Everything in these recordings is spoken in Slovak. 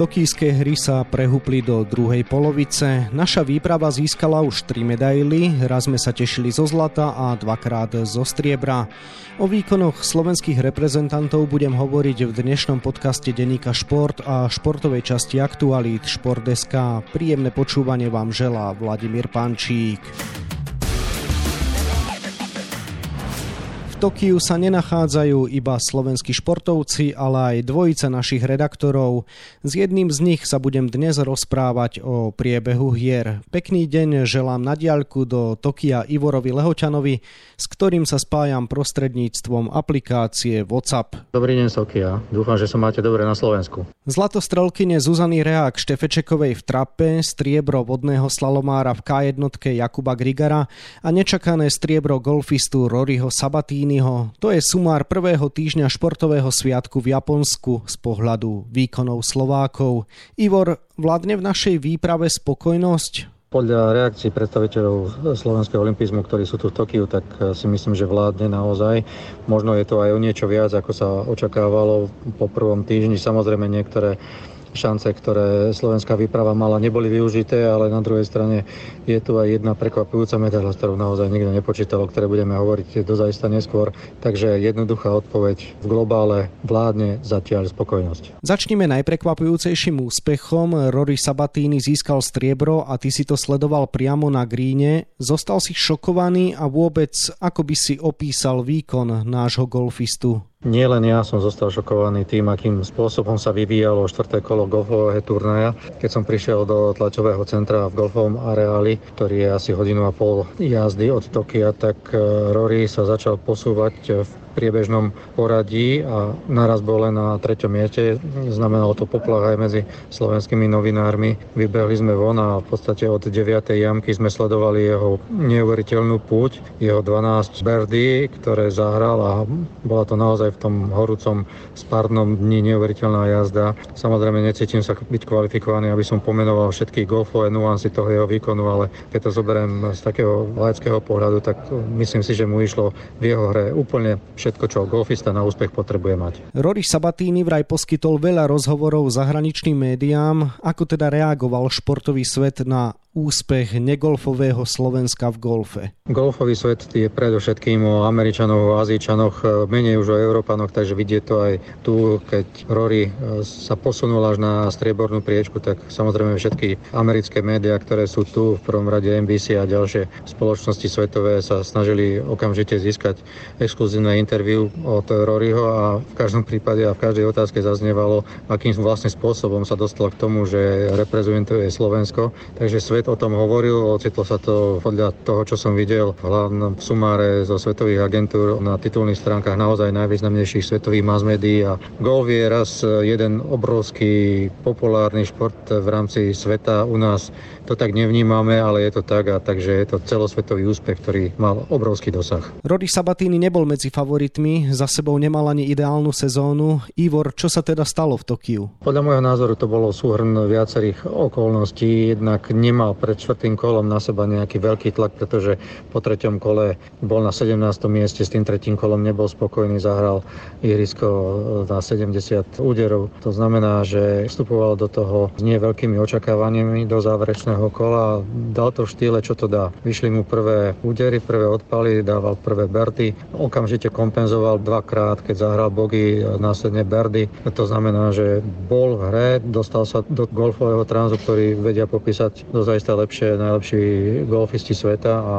Tokijské hry sa prehúpli do druhej polovice. Naša výprava získala už tri medaily, raz sme sa tešili zo zlata a dvakrát zo striebra. O výkonoch slovenských reprezentantov budem hovoriť v dnešnom podcaste Deníka Šport a športovej časti Aktualít Šport.sk. Príjemné počúvanie vám želá Vladimír Pančík. Tokiu sa nenachádzajú iba slovenskí športovci, ale aj dvojica našich redaktorov. S jedným z nich sa budem dnes rozprávať o priebehu hier. Pekný deň želám na diaľku do Tokia Ivorovi Lehoťanovi, s ktorým sa spájam prostredníctvom aplikácie WhatsApp. Dobrý deň Tokia, dúfam, že sa máte dobre na Slovensku. Zlatostrelkyne Zuzany Reák Štefečekovej v trape, striebro vodného slalomára v K1 Jakuba Grigara a nečakané striebro golfistu Roryho Sabatíny Pellegriniho. To je sumár prvého týždňa športového sviatku v Japonsku z pohľadu výkonov Slovákov. Ivor, vládne v našej výprave spokojnosť? Podľa reakcií predstaviteľov slovenského olimpizmu, ktorí sú tu v Tokiu, tak si myslím, že vládne naozaj. Možno je to aj o niečo viac, ako sa očakávalo po prvom týždni. Samozrejme niektoré šance, ktoré slovenská výprava mala, neboli využité, ale na druhej strane je tu aj jedna prekvapujúca medaila, s ktorou naozaj nikto nepočítal, o ktorej budeme hovoriť dozajista neskôr. Takže jednoduchá odpoveď v globále vládne zatiaľ spokojnosť. Začneme najprekvapujúcejším úspechom. Rory Sabatini získal striebro a ty si to sledoval priamo na gríne. Zostal si šokovaný a vôbec ako by si opísal výkon nášho golfistu? Nie len ja som zostal šokovaný tým, akým spôsobom sa vyvíjalo štvrté kolo golfového turnaja. Keď som prišiel do tlačového centra v golfovom areáli, ktorý je asi hodinu a pol jazdy od Tokia, tak eh, Rory sa začal posúvať v priebežnom poradí a naraz bol len na treťom mieste. Znamenalo to poplach aj medzi slovenskými novinármi. Vybehli sme von a v podstate od 9. jamky sme sledovali jeho neuveriteľnú púť, jeho 12 berdy, ktoré zahral a bola to naozaj v tom horúcom spárnom dni neuveriteľná jazda. Samozrejme necítim sa byť kvalifikovaný, aby som pomenoval všetky golfové nuancy toho jeho výkonu, ale keď to zoberiem z takého laického pohľadu, tak myslím si, že mu išlo v jeho hre úplne všetko, čo golfista na úspech potrebuje mať. Rory Sabatini vraj poskytol veľa rozhovorov zahraničným médiám. Ako teda reagoval športový svet na úspech negolfového Slovenska v golfe? Golfový svet je predovšetkým o Američanoch, o Azíčanoch, menej už o Európanoch, takže vidie to aj tu, keď Rory e, sa posunul až na striebornú priečku, tak samozrejme všetky americké médiá, ktoré sú tu, v prvom rade NBC a ďalšie spoločnosti svetové sa snažili okamžite získať exkluzívne interviu od Roryho a v každom prípade a v každej otázke zaznievalo, akým vlastne spôsobom sa dostal k tomu, že reprezentuje Slovensko. Takže svet o tom hovoril, ocitlo sa to podľa toho, čo som videl v hlavnom sumáre zo svetových agentúr na titulných stránkach naozaj najvýznamnejších svetových mass médií a golf je raz jeden obrovský populárny šport v rámci sveta. U nás to tak nevnímame, ale je to tak a takže je to celosvetový úspech, ktorý mal obrovský dosah. Rody Sabatini nebol medzi favoritmi, za sebou nemal ani ideálnu sezónu. Ivor, čo sa teda stalo v Tokiu? Podľa môjho názoru to bolo súhrn viacerých okolností. Jednak nemal pred čtvrtým kolom na seba nejaký veľký tlak, pretože po treťom kole bol na 17. mieste, s tým tretím kolom nebol spokojný, zahral ihrisko na 70 úderov. To znamená, že vstupoval do toho s nie veľkými očakávaniami do záverečného kola dal to v štýle, čo to dá. Vyšli mu prvé údery, prvé odpaly, dával prvé berty, okamžite kompenzoval dvakrát, keď zahral bogy, následne berdy. To znamená, že bol v hre, dostal sa do golfového tranzu, ktorý vedia popísať dozaj zaista lepšie, najlepší golfisti sveta a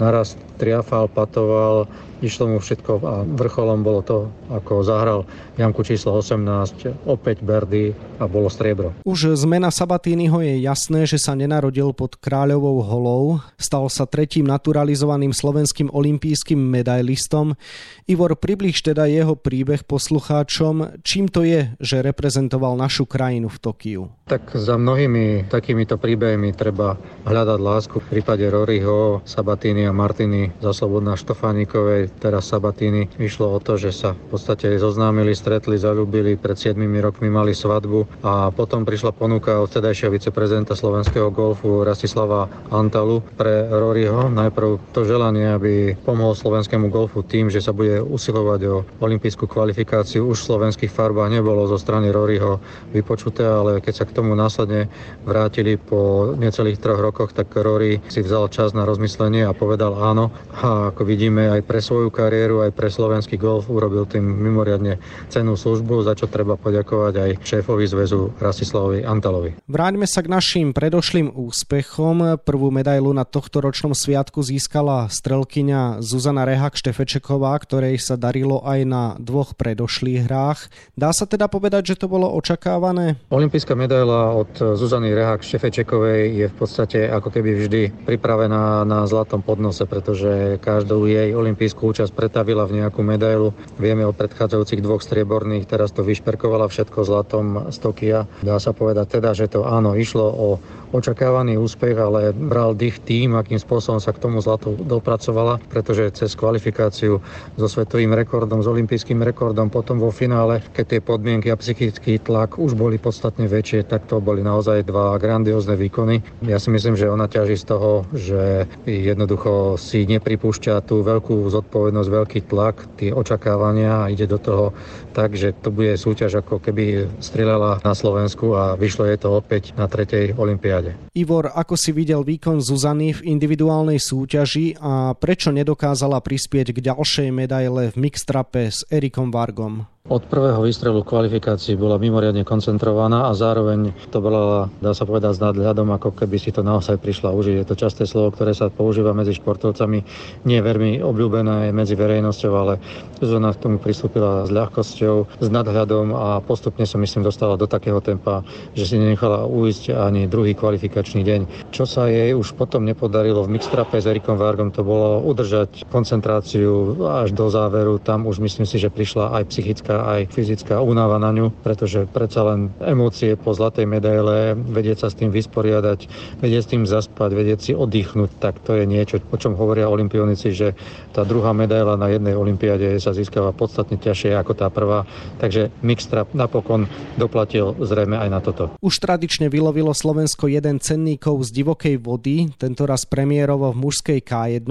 naraz triafal, patoval, išlo mu všetko a vrcholom bolo to, ako zahral jamku číslo 18, opäť Berdy a bolo striebro. Už zmena Sabatínyho je jasné, že sa nenarodil pod kráľovou holou, stal sa tretím naturalizovaným slovenským olimpijským medailistom. Ivor, približ teda jeho príbeh poslucháčom, čím to je, že reprezentoval našu krajinu v Tokiu? Tak za mnohými takýmito príbehmi treba hľadať lásku. V prípade Roryho Sabatini Antonia Martiny za Slobodná Štofánikovej, teraz Sabatiny. Išlo o to, že sa v podstate zoznámili, stretli, zalúbili, pred 7 rokmi mali svadbu a potom prišla ponuka od vtedajšieho viceprezidenta slovenského golfu Rastislava Antalu pre Roryho. Najprv to želanie, aby pomohol slovenskému golfu tým, že sa bude usilovať o olympijskú kvalifikáciu už v slovenských farbách nebolo zo strany Roryho vypočuté, ale keď sa k tomu následne vrátili po necelých troch rokoch, tak Rory si vzal čas na rozmyslenie a povedal áno. A ako vidíme, aj pre svoju kariéru, aj pre slovenský golf urobil tým mimoriadne cenú službu, za čo treba poďakovať aj šéfovi zväzu Rastislavovi Antalovi. Vráťme sa k našim predošlým úspechom. Prvú medailu na tohto ročnom sviatku získala strelkyňa Zuzana Rehak Štefečeková, ktorej sa darilo aj na dvoch predošlých hrách. Dá sa teda povedať, že to bolo očakávané? Olympijská medaila od Zuzany Rehak Štefečekovej je v podstate ako keby vždy pripravená na zlatom podnose, pretože každú jej olympijskú účasť pretavila v nejakú medailu. Vieme o predchádzajúcich dvoch strieborných, teraz to vyšperkovala všetko zlatom z Tokia. Dá sa povedať teda, že to áno, išlo o očakávaný úspech, ale bral dých tým, akým spôsobom sa k tomu zlatu dopracovala, pretože cez kvalifikáciu so svetovým rekordom, s olympijským rekordom, potom vo finále, keď tie podmienky a psychický tlak už boli podstatne väčšie, tak to boli naozaj dva grandiózne výkony. Ja si myslím, že ona ťaží z toho, že jednoducho si nepripúšťa tú veľkú zodpovednosť, veľký tlak, tie očakávania a ide do toho tak, že to bude súťaž ako keby strieľala na Slovensku a vyšlo je to opäť na tretej olympiáde rade. Ivor, ako si videl výkon Zuzany v individuálnej súťaži a prečo nedokázala prispieť k ďalšej medaile v mixtrape s Erikom Vargom? Od prvého výstrelu kvalifikácií bola mimoriadne koncentrovaná a zároveň to bola, dá sa povedať, s nadhľadom, ako keby si to naozaj prišla užiť. Je to časté slovo, ktoré sa používa medzi športovcami, nie je veľmi obľúbené medzi verejnosťou, ale Zuzana k tomu pristúpila s ľahkosťou, s nadhľadom a postupne sa myslím dostala do takého tempa, že si nenechala uísť ani druhý kvalifikačný deň. Čo sa jej už potom nepodarilo v mixtrape s Erikom Vargom, to bolo udržať koncentráciu až do záveru. Tam už myslím si, že prišla aj psychická aj fyzická únava na ňu, pretože predsa len emócie po zlatej medaile, vedieť sa s tým vysporiadať, vedieť s tým zaspať, vedieť si oddychnúť, tak to je niečo, o čom hovoria olimpionici, že tá druhá medaila na jednej olympiáde sa získava podstatne ťažšie ako tá prvá. Takže Mixtrap napokon doplatil zrejme aj na toto. Už tradične vylovilo Slovensko jeden cenníkov z divokej vody, tentoraz premiérovo v mužskej K1.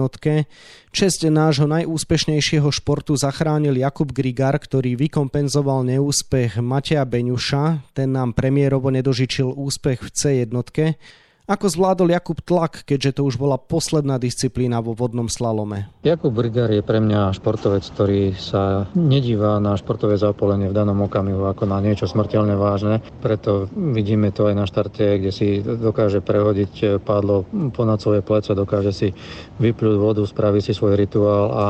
Česť nášho najúspešnejšieho športu zachránil Jakub Grigar, ktorý vykompenzoval neúspech Mateja Beňuša. Ten nám premiérovo nedožičil úspech v C1. Ako zvládol Jakub tlak, keďže to už bola posledná disciplína vo vodnom slalome? Jakub Brigar je pre mňa športovec, ktorý sa nedíva na športové zapolenie v danom okamihu ako na niečo smrteľne vážne. Preto vidíme to aj na štarte, kde si dokáže prehodiť pádlo ponad svoje pleco, dokáže si vyplúť vodu, spraviť si svoj rituál a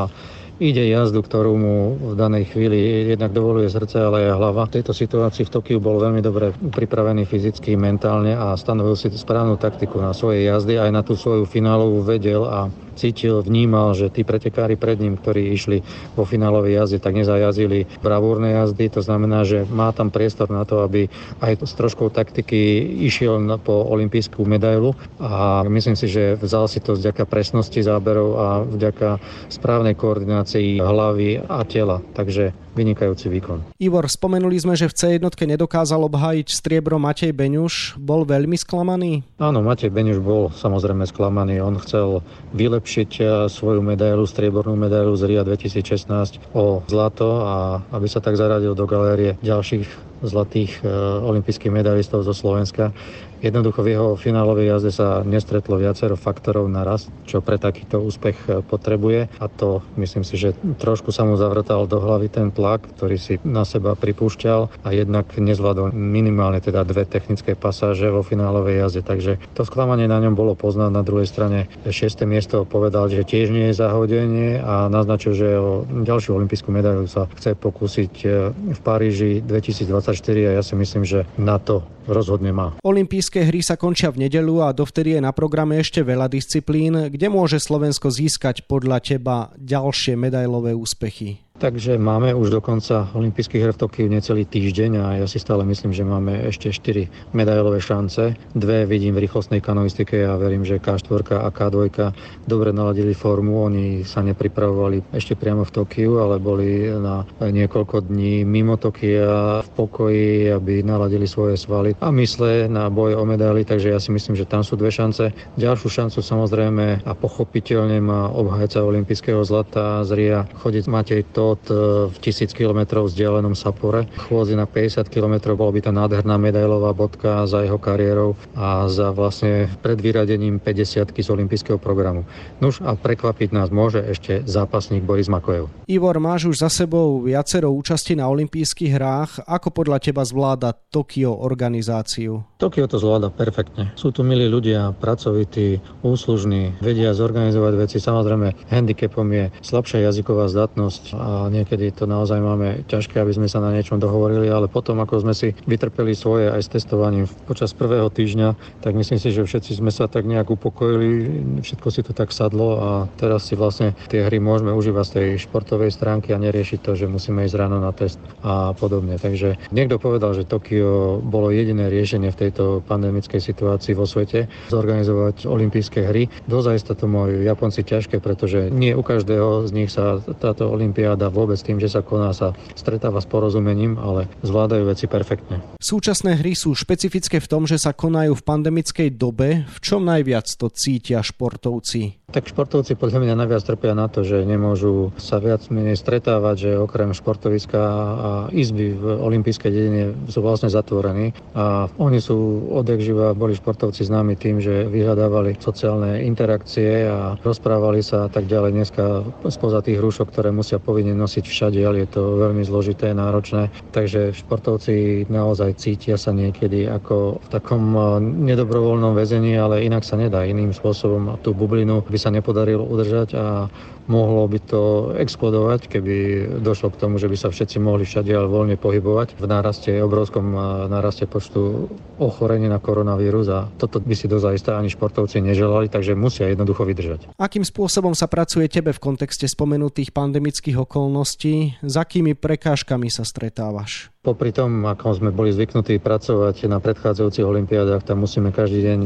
ide jazdu, ktorú mu v danej chvíli jednak dovoluje srdce, ale aj hlava. V tejto situácii v Tokiu bol veľmi dobre pripravený fyzicky, mentálne a stanovil si správnu taktiku na svoje jazdy, aj na tú svoju finálovú vedel a cítil, vnímal, že tí pretekári pred ním, ktorí išli vo finálovej jazde, tak nezajazili bravúrne jazdy. To znamená, že má tam priestor na to, aby aj s troškou taktiky išiel po olympijskú medailu a myslím si, že vzal si to vďaka presnosti záberov a vďaka správnej koordinácii hlavy a tela. Takže vynikajúci výkon. Ivor, spomenuli sme, že v C1 nedokázal obhájiť striebro Matej Beňuš. Bol veľmi sklamaný? Áno, Matej Beňuš bol samozrejme sklamaný. On chcel vylepšiť eh, svoju medailu, striebornú medailu z RIA 2016 o zlato a aby sa tak zaradil do galérie ďalších zlatých e, olympijských medailistov zo Slovenska. Jednoducho v jeho finálovej jazde sa nestretlo viacero faktorov naraz, čo pre takýto úspech e, potrebuje a to myslím si, že trošku sa mu zavrtal do hlavy ten tlak, ktorý si na seba pripúšťal a jednak nezvládol minimálne teda dve technické pasáže vo finálovej jazde, takže to sklamanie na ňom bolo poznať. Na druhej strane 6. miesto povedal, že tiež nie je zahodenie a naznačil, že o ďalšiu olympijskú medailu sa chce pokúsiť e, v Paríži 2020 24 a ja si myslím, že na to rozhodne má. Olympijské hry sa končia v nedelu a dovtedy je na programe ešte veľa disciplín. Kde môže Slovensko získať podľa teba ďalšie medailové úspechy? Takže máme už dokonca olympijských hier v Tokiu necelý týždeň a ja si stále myslím, že máme ešte 4 medailové šance. Dve vidím v rýchlostnej kanoistike a verím, že K4 a K2 dobre naladili formu. Oni sa nepripravovali ešte priamo v Tokiu, ale boli na niekoľko dní mimo Tokia v pokoji, aby naladili svoje svaly a mysle na boj o medaily, takže ja si myslím, že tam sú dve šance. Ďalšiu šancu samozrejme a pochopiteľne má obhajca olympijského zlata z Ria chodiť Matej Todt v tisíc kilometrov vzdialenom Sapore. Chôdzi na 50 kilometrov, bolo by to nádherná medailová bodka za jeho kariérou a za vlastne pred vyradením 50 z olympijského programu. Nuž a prekvapiť nás môže ešte zápasník Boris Makojev. Ivor, máš už za sebou viacero účastí na olympijských hrách. Ako podľa teba zvláda Tokio organizáciu? Tokio to zvláda perfektne. Sú tu milí ľudia, pracovití, úslužní, vedia zorganizovať veci. Samozrejme, handicapom je slabšia jazyková zdatnosť a niekedy to naozaj máme ťažké, aby sme sa na niečom dohovorili, ale potom, ako sme si vytrpeli svoje aj s testovaním počas prvého týždňa, tak myslím si, že všetci sme sa tak nejak upokojili, všetko si to tak sadlo a teraz si vlastne tie hry môžeme užívať z tej športovej stránky a neriešiť to, že musíme ísť ráno na test a podobne. Takže niekto povedal, že Tokio bolo jediné riešenie v tejto pandemickej situácii vo svete zorganizovať olympijské hry. Dozajsta to majú Japonci ťažké, pretože nie u každého z nich sa táto olympiáda vôbec tým, že sa koná, sa stretáva s porozumením, ale zvládajú veci perfektne. Súčasné hry sú špecifické v tom, že sa konajú v pandemickej dobe. V čom najviac to cítia športovci? Tak športovci podľa mňa najviac trpia na to, že nemôžu sa viac menej stretávať, že okrem športoviska a izby v olympijskej dedine sú vlastne zatvorení. A oni sú odjak živa, boli športovci známi tým, že vyhľadávali sociálne interakcie a rozprávali sa a tak ďalej. Dneska spoza tých rúšok, ktoré musia povinne nosiť všade, ale je to veľmi zložité, náročné. Takže športovci naozaj cítia sa niekedy ako v takom nedobrovoľnom väzení, ale inak sa nedá iným spôsobom tú bublinu by sa nepodarilo udržať a mohlo by to explodovať, keby došlo k tomu, že by sa všetci mohli všade ale voľne pohybovať v náraste, obrovskom náraste počtu ochorení na koronavírus a toto by si dozajista ani športovci neželali, takže musia jednoducho vydržať. Akým spôsobom sa pracuje tebe v kontexte spomenutých pandemických okolností? S akými prekážkami sa stretávaš? Popri tom, ako sme boli zvyknutí pracovať na predchádzajúcich olimpiádach, tam musíme každý deň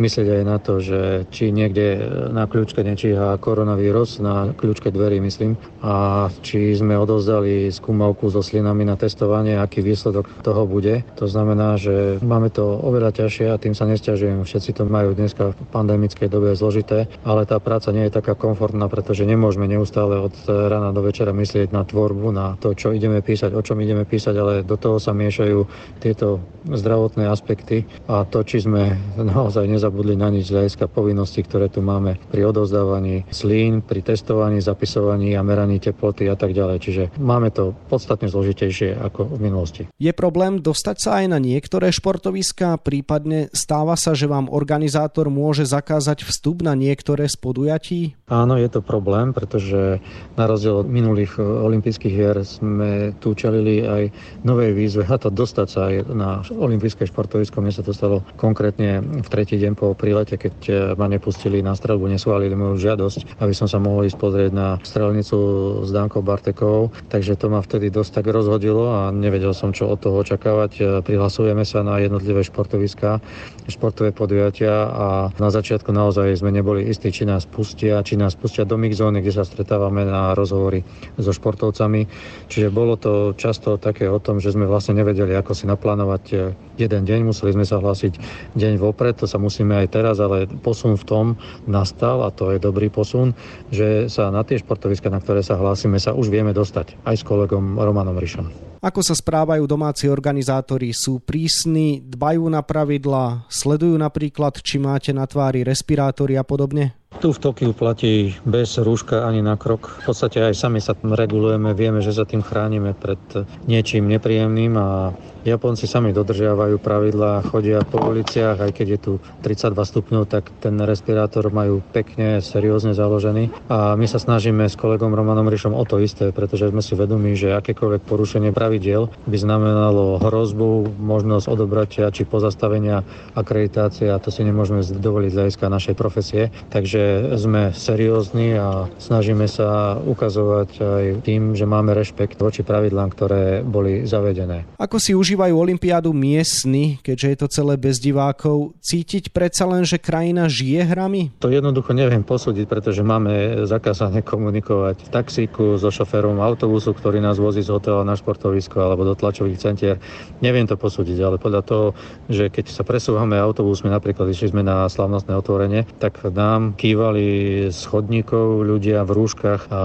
myslieť aj na to, že či niekde na kľúčke nečíha koronavírus, na kľúčke dverí myslím, a či sme odovzdali skúmavku so slinami na testovanie, aký výsledok toho bude. To znamená, že máme to oveľa ťažšie a tým sa nestiažujem. Všetci to majú dneska v pandemickej dobe zložité, ale tá práca nie je taká komfortná, pretože nemôžeme neustále od rána do večera myslieť na tvorbu, na to, čo ideme písať, o čom ideme písať, ale do toho sa miešajú tieto zdravotné aspekty a to, či sme naozaj nezabudli na nič z hľadiska povinností, ktoré tu máme pri odozdávaní slín, pri testovaní, zapisovaní a meraní teploty a tak ďalej. Čiže máme to podstatne zložitejšie ako v minulosti. Je problém dostať sa aj na niektoré športoviská, prípadne stáva sa, že vám organizátor môže zakázať vstup na niektoré z podujatí? Áno, je to problém, pretože na rozdiel od minulých olympijských hier sme tu čelili aj novej výzve a to dostať sa aj na olympijské športovisko. Mne sa to stalo konkrétne v tretí deň po prílete, keď ma nepustili na strelbu, nesúvalili moju žiadosť, aby som sa mohol ísť pozrieť na strelnicu s Dankou Bartekovou. Takže to ma vtedy dosť tak rozhodilo a nevedel som, čo od toho očakávať. Prihlasujeme sa na jednotlivé športoviská, športové podujatia a na začiatku naozaj sme neboli istí, či nás pustia, či nás pustia do mixzóny, kde sa stretávame na rozhovory so športovcami. Čiže bolo to často také o tom, tom, že sme vlastne nevedeli, ako si naplánovať e, jeden deň, museli sme sa hlásiť deň vopred, to sa musíme aj teraz, ale posun v tom nastal a to je dobrý posun, že sa na tie športoviska, na ktoré sa hlásime, sa už vieme dostať aj s kolegom Romanom Rišom. Ako sa správajú domáci organizátori? Sú prísni, dbajú na pravidla, sledujú napríklad, či máte na tvári respirátory a podobne? Tu v Tokiu platí bez rúška ani na krok. V podstate aj sami sa regulujeme, vieme, že sa tým chránime pred niečím nepríjemným a Japonci sami dodržiavajú pravidlá, chodia po uliciach, aj keď je tu 32 stupňov, tak ten respirátor majú pekne, seriózne založený. A my sa snažíme s kolegom Romanom Rišom o to isté, pretože sme si vedomí, že akékoľvek porušenie pravidiel by znamenalo hrozbu, možnosť odobratia či pozastavenia akreditácie a to si nemôžeme dovoliť z hľadiska našej profesie. Takže že sme seriózni a snažíme sa ukazovať aj tým, že máme rešpekt voči pravidlám, ktoré boli zavedené. Ako si užívajú Olympiádu miestni, keďže je to celé bez divákov, cítiť predsa len, že krajina žije hrami? To jednoducho neviem posúdiť, pretože máme zakázané komunikovať v taxíku so šoférom autobusu, ktorý nás vozí z hotela na športovisko alebo do tlačových centier. Neviem to posúdiť, ale podľa toho, že keď sa presúvame autobusmi, napríklad išli sme na slavnostné otvorenie, tak nám kývali z chodníkov ľudia v rúškach a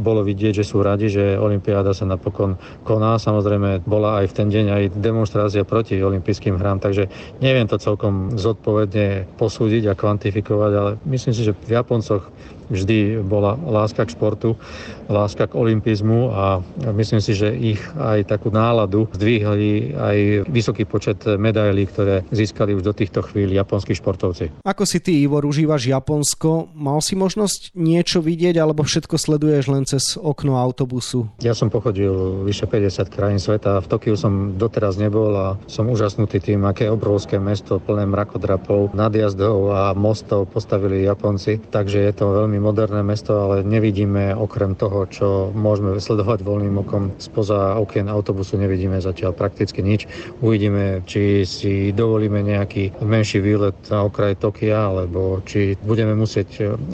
bolo vidieť, že sú radi, že Olympiáda sa napokon koná. Samozrejme, bola aj v ten deň aj demonstrácia proti olympijským hrám, takže neviem to celkom zodpovedne posúdiť a kvantifikovať, ale myslím si, že v Japoncoch vždy bola láska k športu, láska k olympizmu a myslím si, že ich aj takú náladu zdvihli aj vysoký počet medailí, ktoré získali už do týchto chvíľ japonskí športovci. Ako si ty, Ivor, užívaš Japonsko? Mal si možnosť niečo vidieť alebo všetko sleduješ len cez okno autobusu? Ja som pochodil vyše 50 krajín sveta. V Tokiu som doteraz nebol a som úžasnutý tým, aké obrovské mesto plné mrakodrapov, nadjazdov a mostov postavili Japonci. Takže je to veľmi moderné mesto, ale nevidíme okrem toho, čo môžeme sledovať voľným okom spoza okien autobusu, nevidíme zatiaľ prakticky nič. Uvidíme, či si dovolíme nejaký menší výlet na okraj Tokia, alebo či budeme musieť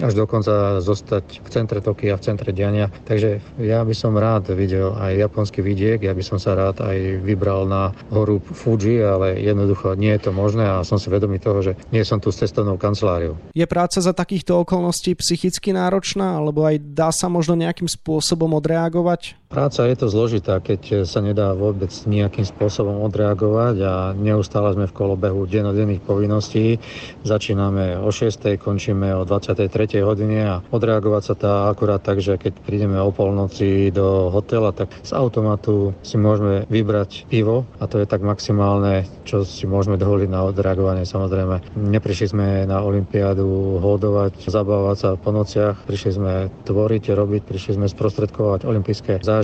až dokonca zostať v centre Tokia, v centre diania. Takže ja by som rád videl aj japonský vidiek, ja by som sa rád aj vybral na horu Fuji, ale jednoducho nie je to možné a som si vedomý toho, že nie som tu s cestovnou kanceláriou. Je práca za takýchto okolností psychicky náročná, alebo aj dá sa možno nejakým spôsobom odreagovať? Práca je to zložitá, keď sa nedá vôbec nejakým spôsobom odreagovať a neustále sme v kolobehu denodenných povinností. Začíname o 6. končíme o 23. hodine a odreagovať sa dá akurát tak, že keď prídeme o polnoci do hotela, tak z automatu si môžeme vybrať pivo a to je tak maximálne, čo si môžeme dovoliť na odreagovanie. Samozrejme, neprišli sme na Olympiádu hodovať, zabávať sa po nociach, prišli sme tvoriť, robiť, prišli sme sprostredkovať olympijské zážitky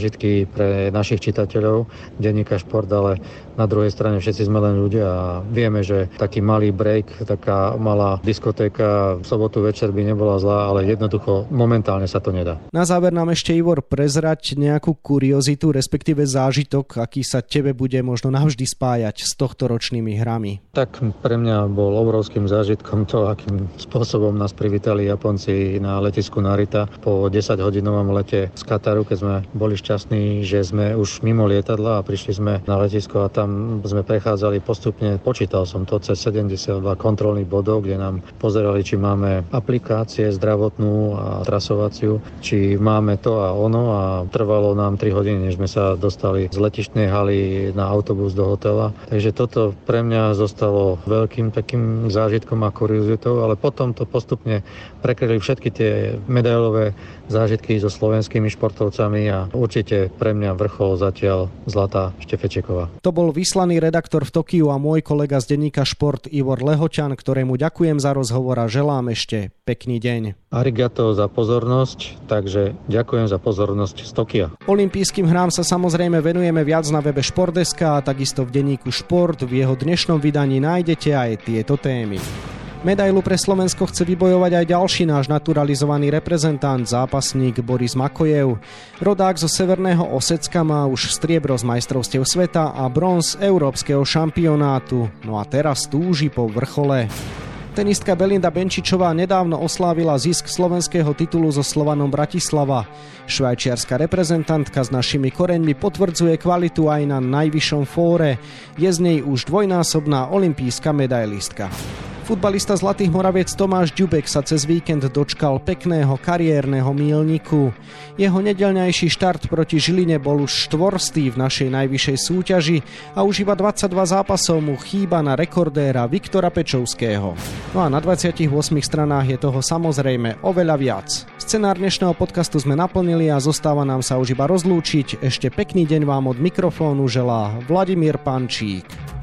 pre našich čitateľov denníka Šport, ale na druhej strane všetci sme len ľudia a vieme, že taký malý break, taká malá diskotéka v sobotu večer by nebola zlá, ale jednoducho momentálne sa to nedá. Na záver nám ešte Ivor prezrať nejakú kuriozitu, respektíve zážitok, aký sa tebe bude možno navždy spájať s tohto ročnými hrami. Tak pre mňa bol obrovským zážitkom to, akým spôsobom nás privítali Japonci na letisku Narita po 10 hodinovom lete z Kataru, keď sme boli šťastní, že sme už mimo lietadla a prišli sme na letisko a tam sme prechádzali postupne, počítal som to cez 72 kontrolných bodov, kde nám pozerali, či máme aplikácie zdravotnú a trasovaciu, či máme to a ono a trvalo nám 3 hodiny, než sme sa dostali z letištnej haly na autobus do hotela. Takže toto pre mňa zostalo veľkým takým zážitkom a kuriozitou, ale potom to postupne prekryli všetky tie medailové zážitky so slovenskými športovcami a určite pre mňa vrchol zatiaľ Zlatá Štefečeková. To bol vyslaný redaktor v Tokiu a môj kolega z denníka Šport Ivor Lehoťan, ktorému ďakujem za rozhovor a želám ešte pekný deň. Arigato za pozornosť, takže ďakujem za pozornosť z Tokia. Olympijským hrám sa samozrejme venujeme viac na webe Športdeska a takisto v denníku Šport. V jeho dnešnom vydaní nájdete aj tieto témy. Medailu pre Slovensko chce vybojovať aj ďalší náš naturalizovaný reprezentant, zápasník Boris Makojev. Rodák zo Severného Osecka má už striebro z majstrovstiev sveta a bronz európskeho šampionátu. No a teraz túži po vrchole. Tenistka Belinda Benčičová nedávno oslávila zisk slovenského titulu so Slovanom Bratislava. Švajčiarska reprezentantka s našimi koreňmi potvrdzuje kvalitu aj na najvyššom fóre. Je z nej už dvojnásobná olimpijská medailistka. Futbalista Zlatých Moraviec Tomáš Ďubek sa cez víkend dočkal pekného kariérneho mílniku. Jeho nedelňajší štart proti Žiline bol už štvorstý v našej najvyššej súťaži a už iba 22 zápasov mu chýba na rekordéra Viktora Pečovského. No a na 28 stranách je toho samozrejme oveľa viac. Scenár dnešného podcastu sme naplnili a zostáva nám sa už iba rozlúčiť. Ešte pekný deň vám od mikrofónu želá Vladimír Pančík.